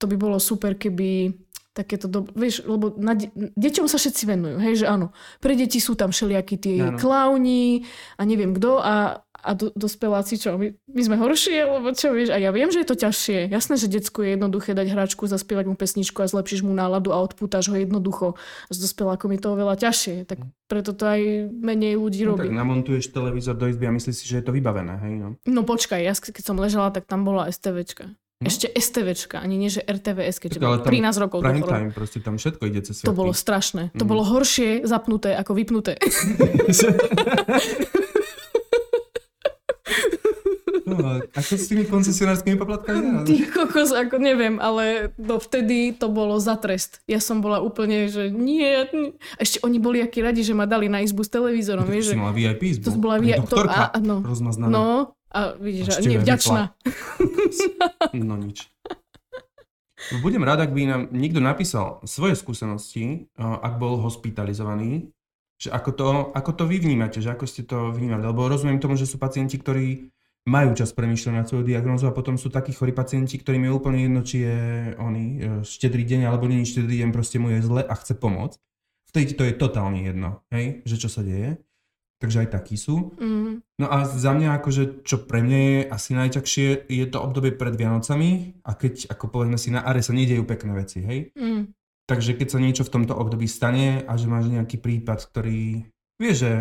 to by bolo super, keby takéto, do... vieš, lebo na de- deťom sa všetci venujú, hej, že áno, pre deti sú tam všelijakí tie ano. klauni a neviem kto a, a do, dospeláci, čo, my, my sme horšie, lebo čo, vieš, a ja viem, že je to ťažšie. Jasné, že decku je jednoduché dať hračku, zaspievať mu pesničku a zlepšíš mu náladu a odpútaš ho jednoducho. S dospelákom je to oveľa ťažšie, tak preto to aj menej ľudí no, robí. Tak namontuješ televízor do izby a myslíš si, že je to vybavené, hej, no? No počkaj, ja keď som ležala, tak tam bola STVčka. No. Ešte STVčka, ani nie, že RTVS, keďže bolo 13 rokov. Prime time, proste tam všetko ide cez To bolo strašné. Mm. To bolo horšie zapnuté ako vypnuté. no, ako s tými koncesionárskymi poplatkami? Ty kokos, ako neviem, ale do vtedy to bolo za trest. Ja som bola úplne, že nie. Ešte oni boli akí radi, že ma dali na izbu s televízorom. No, vieš, že... mala VIP izbu. To bola VIP. To, a, no, rozmaznaná. No, a vidíš, že nevďačná. No nič. Budem rád, ak by nám niekto napísal svoje skúsenosti, ak bol hospitalizovaný, že ako to, ako to vy vnímate, že ako ste to vnímali. Lebo rozumiem tomu, že sú pacienti, ktorí majú čas premýšľať nad svojou diagnózou a potom sú takí chorí pacienti, ktorým je úplne jedno, či je oni e, štedrý deň alebo je štedrý deň, proste mu je zle a chce pomôcť. Vtedy to je totálne jedno, hej, že čo sa deje. Takže aj takí sú. Mm. No a za mňa akože, čo pre mňa je asi najťažšie, je to obdobie pred Vianocami a keď, ako povedzme si, na Are sa nedejú pekné veci, hej? Mm. Takže keď sa niečo v tomto období stane a že máš nejaký prípad, ktorý Vieš, že...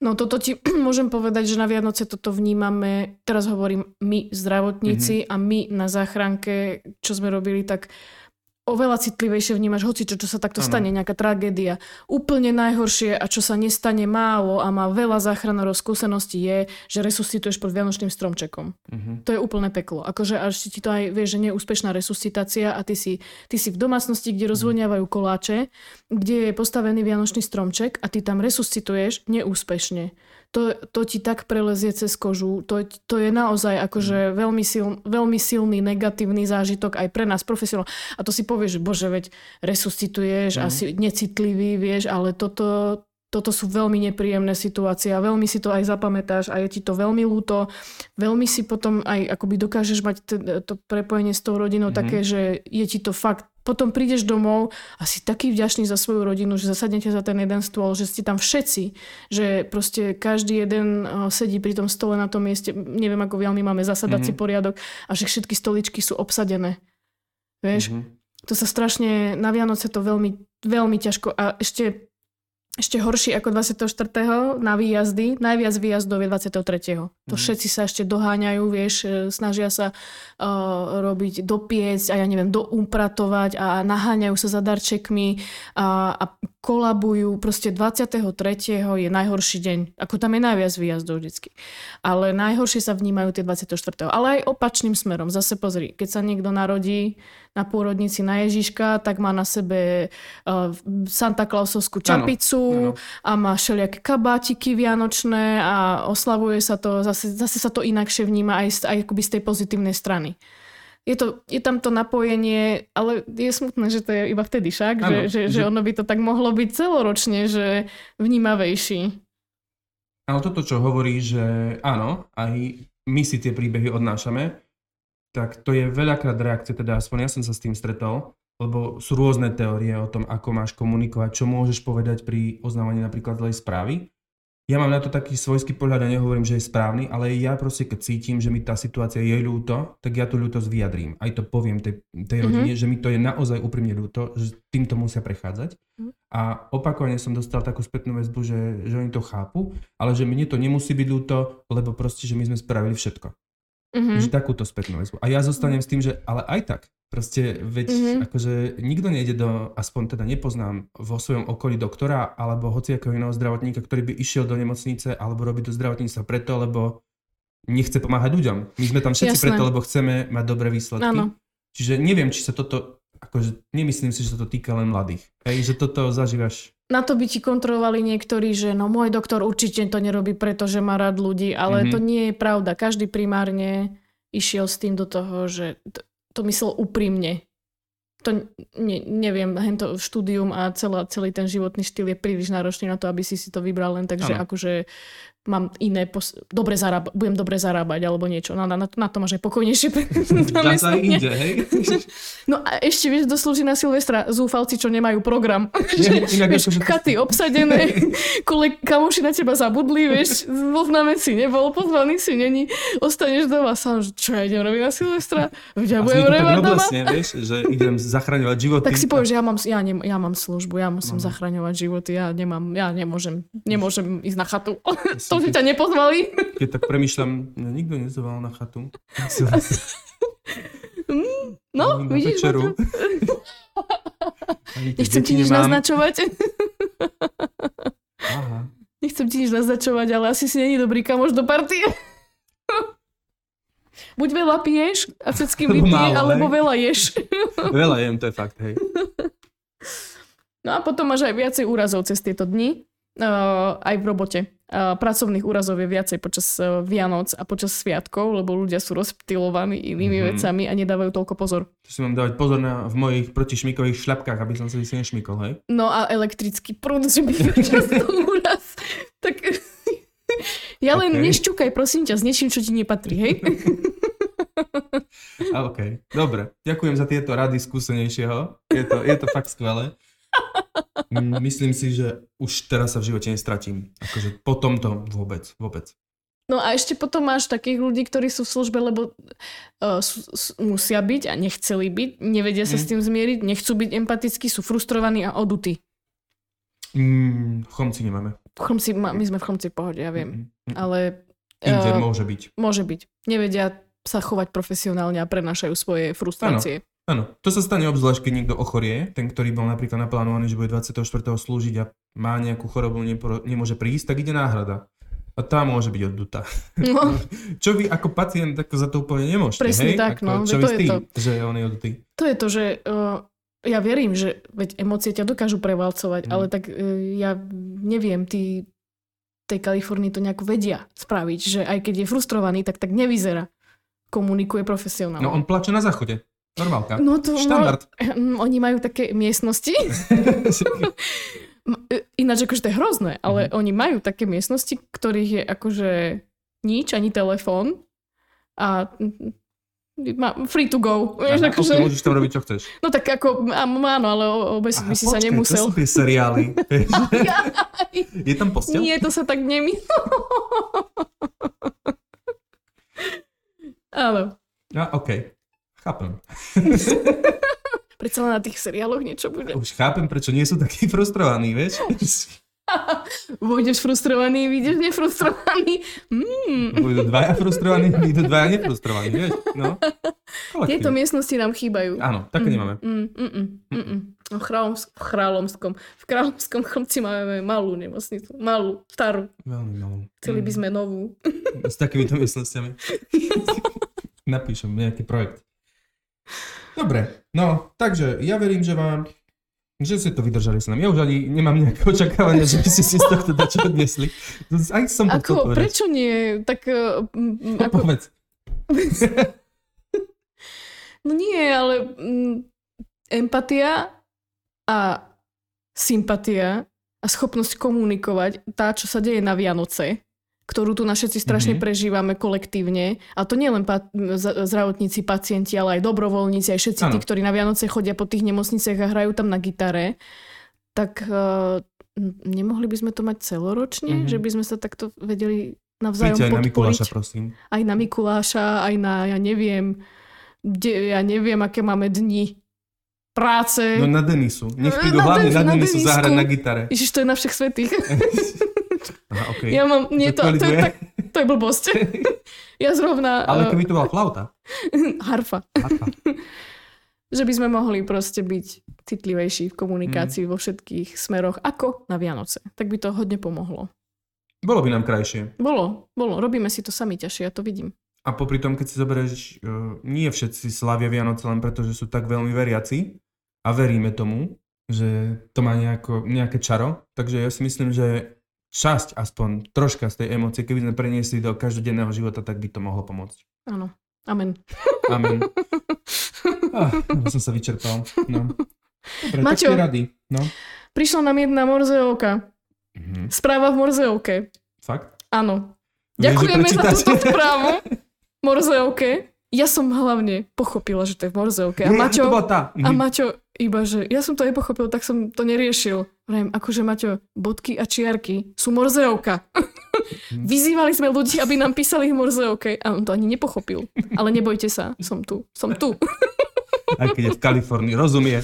No toto ti môžem povedať, že na Vianoce toto vnímame, teraz hovorím my zdravotníci mm-hmm. a my na záchranke, čo sme robili, tak oveľa citlivejšie vnímaš hoci čo, čo sa takto ano. stane, nejaká tragédia. Úplne najhoršie a čo sa nestane málo a má veľa záchranárov skúseností je, že resuscituješ pod Vianočným stromčekom. Uh-huh. To je úplné peklo. Akože až ti to aj vieš, že neúspešná resuscitácia a ty si, ty si v domácnosti, kde rozvoniavajú koláče, kde je postavený Vianočný stromček a ty tam resuscituješ neúspešne to, to ti tak prelezie cez kožu. To, to je naozaj akože mm. veľmi, sil, veľmi silný negatívny zážitok aj pre nás profesionál. A to si povieš, že bože, veď resuscituješ, mm. asi necitlivý, vieš, ale toto, toto sú veľmi nepríjemné situácie a veľmi si to aj zapamätáš a je ti to veľmi ľúto. Veľmi si potom aj akoby dokážeš mať to, to prepojenie s tou rodinou mm-hmm. také, že je ti to fakt potom prídeš domov a si taký vďačný za svoju rodinu, že zasadnete za ten jeden stôl, že ste tam všetci, že proste každý jeden sedí pri tom stole na tom mieste, neviem ako veľmi máme zasadací mm-hmm. poriadok a že všetky stoličky sú obsadené. Vieš? Mm-hmm. To sa strašne, na Vianoce to veľmi, veľmi ťažko a ešte ešte horší ako 24. na výjazdy. Najviac výjazdov je 23. Mm. To mhm. všetci sa ešte doháňajú, vieš, e, snažia sa uh, robiť dopiecť a ja neviem, doupratovať a naháňajú sa za darčekmi a, a kolabujú. Proste 23. je najhorší deň. Ako tam je najviac výjazdov vždycky. Ale najhoršie sa vnímajú tie 24. Ale aj opačným smerom. Zase pozri, keď sa niekto narodí na pôrodnici na Ježiška, tak má na sebe uh, Santa Clausovskú čapicu ano, ano. a má všelijaké kabátiky vianočné a oslavuje sa to, zase, zase sa to inakšie vníma aj, aj akoby z tej pozitívnej strany. Je, to, je tam to napojenie, ale je smutné, že to je iba vtedy však, ano, že, že, že ono by to tak mohlo byť celoročne, že vnímavejší. Ale toto, čo hovorí, že áno, aj my si tie príbehy odnášame, tak to je veľakrát reakcia, teda aspoň ja som sa s tým stretol, lebo sú rôzne teórie o tom, ako máš komunikovať, čo môžeš povedať pri oznávaní napríklad zlej správy. ja mám na to taký svojský pohľad a nehovorím, že je správny, ale ja proste keď cítim, že mi tá situácia je ľúto, tak ja tú ľútosť vyjadrím. Aj to poviem tej, tej rodine, mm-hmm. že mi to je naozaj úprimne ľúto, že týmto musia prechádzať. Mm-hmm. A opakovane som dostal takú spätnú väzbu, že, že oni to chápu, ale že mne to nemusí byť ľúto, lebo proste, že my sme spravili všetko. Mm-hmm. Že takúto spätnú väzbu. A ja zostanem s tým, že ale aj tak, Proste, veď mm-hmm. akože nikto nejde do, aspoň teda nepoznám vo svojom okolí doktora alebo hociakého iného zdravotníka, ktorý by išiel do nemocnice alebo robiť do zdravotníctva preto, lebo nechce pomáhať ľuďom. My sme tam všetci Jasné. preto, lebo chceme mať dobré výsledky. Ano. Čiže neviem, či sa toto, akože nemyslím si, že sa to týka len mladých. Hej, že toto zažívaš. Na to by ti kontrolovali niektorí, že no môj doktor určite to nerobí, pretože má rád ľudí, ale mm-hmm. to nie je pravda. Každý primárne išiel s tým do toho, že to myslel úprimne. To ne, neviem, hento štúdium a celá, celý ten životný štýl je príliš náročný na to, aby si si to vybral len tak, že akože mám iné, pos- dobre zarába- budem dobre zarábať alebo niečo. Na, na, na to máš aj pokojnejšie aj inde, hej? No a ešte vieš, doslúži na Silvestra zúfalci, čo nemajú program. Je, inak vieš, chaty obsadené, kole kamoši na teba zabudli, vieš, zozname si nebol, pozvaný si není, ostaneš doma sám, že čo ja idem robiť na Silvestra? Ja budem revať doma. vieš, že idem zachraňovať životy. Tak si povieš, že ja mám, ja, ne, ja mám službu, ja musím no. zachraňovať životy, ja nemám, ja nemôžem, nemôžem ísť na chatu. To, že ťa nepozvali. Keď tak premyšľam, no, nikto nezval na chatu. No, na vidíš. Večeru. Nechcem ti nič nemám. naznačovať. Aha. Nechcem ti nič naznačovať, ale asi si není dobrý kamoš do partie. Buď veľa piješ a všetkým vypije, alebo veľa ješ. veľa jem, to je fakt, hej. No a potom máš aj viacej úrazov cez tieto dni, aj v robote pracovných úrazov je viacej počas Vianoc a počas sviatkov, lebo ľudia sú rozptilovaní inými mm-hmm. vecami a nedávajú toľko pozor. To si mám dávať pozor na, v mojich protišmikových šľapkách, aby som si nešmikol, hej? No a elektrický prúd, že by často úraz. Tak ja len okay. nešťukaj, prosím ťa, s niečím, čo ti nepatrí, hej? OK, dobre. Ďakujem za tieto rady skúsenejšieho. Je to, je to fakt skvelé. Myslím si, že už teraz sa v živote nestratím. Akože po tomto vôbec, vôbec. No a ešte potom máš takých ľudí, ktorí sú v službe, lebo uh, sú, sú, musia byť a nechceli byť, nevedia sa mm. s tým zmieriť, nechcú byť empatickí, sú frustrovaní a odutí. Mm, chomci nemáme. Chomci, my sme v chomci v pohode, ja viem. Mm, mm, Ale... Uh, môže byť. Môže byť. Nevedia sa chovať profesionálne a prenašajú svoje frustrácie. Ano. Áno, to sa stane obzvlášť, keď niekto ochorie, ten, ktorý bol napríklad naplánovaný, že bude 24. slúžiť a má nejakú chorobu, nepro, nemôže prísť, tak ide náhrada. A tá môže byť oddutá. No. čo vy ako pacient ako za to úplne nemôžete, Presne hej? tak, ako, no. Čo to vy tým, to. že on je oddutý? To je to, že uh, ja verím, že veď emócie ťa dokážu prevalcovať, mm. ale tak uh, ja neviem, tí tej Kalifornii to nejako vedia spraviť, že aj keď je frustrovaný, tak tak nevyzerá. Komunikuje profesionálne. No on plače na záchode. Normálka. No to, Štandard. No, oni majú také miestnosti. Ináč akože to je hrozné, ale mm-hmm. oni majú také miestnosti, ktorých je akože nič, ani telefón a free to go. Vieš, Aha, akože... Môžeš tam robiť, čo chceš. No tak ako, áno, ale obesiť by si počkej, sa nemusel. to sú tie seriály. je tam postel? Nie, to sa tak nemí. Áno. A, OK. Chápem. Prečo na tých seriáloch niečo bude. Už chápem, prečo nie sú takí frustrovaní, vieš? Vôjdeš frustrovaný, vyjdeš nefrustrovaný. Mm. Budú dvaja frustrovaní, vyjdú dvaja nefrustrovaní, vieš? No. Tieto miestnosti nám chýbajú. Áno, také mm, nemáme. Mm, mm, mm, mm, mm. No, v, v Kráľomskom. V Kráľomskom chlapci máme malú nemocnicu. Malú, starú. Veľmi malú. Chceli by mm. sme novú. S takýmito miestnostiami. Napíšem nejaký projekt. Dobre, no, takže ja verím, že vám že ste to vydržali s nami. Ja už ani nemám nejaké očakávania, že by ste si z tohto dačo odnesli. Aj som to ako, prečo nie? Tak... Uh, ako... Povedz. no nie, ale um, empatia a sympatia a schopnosť komunikovať, tá, čo sa deje na Vianoce, ktorú tu na všetci strašne mm-hmm. prežívame kolektívne. A to nie len pa- zdravotníci, pacienti, ale aj dobrovoľníci, aj všetci ano. tí, ktorí na Vianoce chodia po tých nemocniciach a hrajú tam na gitare. Tak uh, nemohli by sme to mať celoročne? Mm-hmm. Že by sme sa takto vedeli navzájom Príďte aj na Mikuláša, prosím. Aj na Mikuláša, aj na, ja neviem, de, ja neviem, aké máme dni práce. No na Denisu. Nech prídu hlavne na, na Denisu zahrať na gitare. Ježiš, to je na všech svetých. Aha, okay. Ja mám, nie, to, to, je, tak, to je blbosť. ja zrovna... Ale keby to bola flauta. Harfa. Harfa. že by sme mohli proste byť citlivejší v komunikácii mm. vo všetkých smeroch, ako na Vianoce. Tak by to hodne pomohlo. Bolo by nám krajšie. Bolo, bolo. Robíme si to sami ťažšie, ja to vidím. A popri tom, keď si zoberieš, uh, nie všetci slavia Vianoce len preto, že sú tak veľmi veriaci a veríme tomu, že to má nejako, nejaké čaro. Takže ja si myslím, že časť aspoň troška z tej emócie, keby sme preniesli do každodenného života, tak by to mohlo pomôcť. Áno. Amen. Amen. Ah, som sa vyčerpal. No. Dobre, Maťo, rady. No. prišla nám jedna morzeovka. Mm-hmm. Správa v morzeovke. Fakt? Áno. Ďakujeme za túto správu. Morzeovke. Ja som hlavne pochopila, že to je v Morzeovke. A Maťo, a mhm. Maťo iba, že ja som to nepochopil, tak som to neriešil. Vrajím, akože Maťo, bodky a čiarky sú Morzeovka. Mhm. Vyzývali sme ľudí, aby nám písali v Morzeovke a on to ani nepochopil. Ale nebojte sa, som tu, som tu. Aj keď je v Kalifornii, rozumie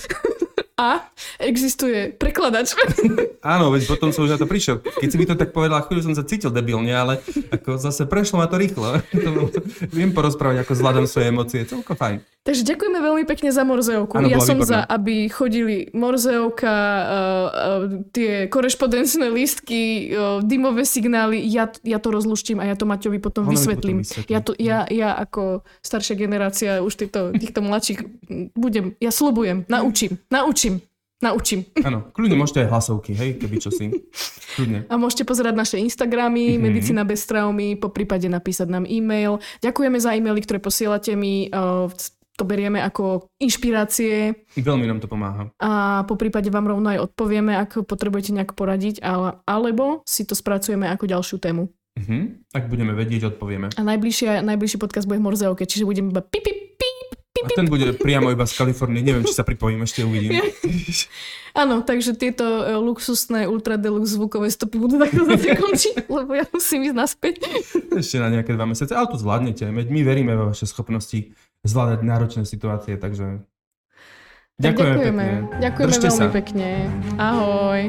a existuje prekladač. Áno, veď potom som už na to prišiel. Keď si mi to tak povedala, chvíľu som sa cítil debilne, ale ako zase prešlo ma to rýchlo. Viem porozprávať, ako zvládam svoje emócie. Celko fajn. Takže ďakujeme veľmi pekne za Morzeovku. Ja som výborné. za, aby chodili Morzeovka, uh, uh, tie korešpondenčné lístky, uh, dymové signály. Ja, ja to rozluštím a ja to Maťovi potom ono vysvetlím. Potom vysvetlím. Ja, to, ja, ja ako staršia generácia už týchto, týchto mladších budem, ja slubujem, naučím, naučím Naučím. Áno, kľudne môžete aj hlasovky, hej, keby čo si. Kľudne. A môžete pozerať naše Instagramy, mm-hmm. Medicina bez traumy, po prípade napísať nám e-mail. Ďakujeme za e-maily, ktoré posielate mi. To berieme ako inšpirácie. Veľmi nám to pomáha. A po prípade vám rovno aj odpovieme, ak potrebujete nejak poradiť, ale, alebo si to spracujeme ako ďalšiu tému. Uh-huh. Ak budeme vedieť, odpovieme. A najbližšie, najbližšie podcast bude v Morzeovke, čiže budeme iba pip, pip, a ten bude priamo iba z Kalifornie. Neviem, či sa pripojím, ešte uvidím. Áno, takže tieto e, luxusné ultra deluxe zvukové stopy budú takto končiť, lebo ja musím ísť naspäť. Ešte na nejaké dva mesiace, ale to zvládnete. My veríme vo vaše schopnosti zvládať náročné situácie, takže ďakujeme, ďakujeme pekne. Ďakujeme Držte veľmi sa. pekne. Ahoj.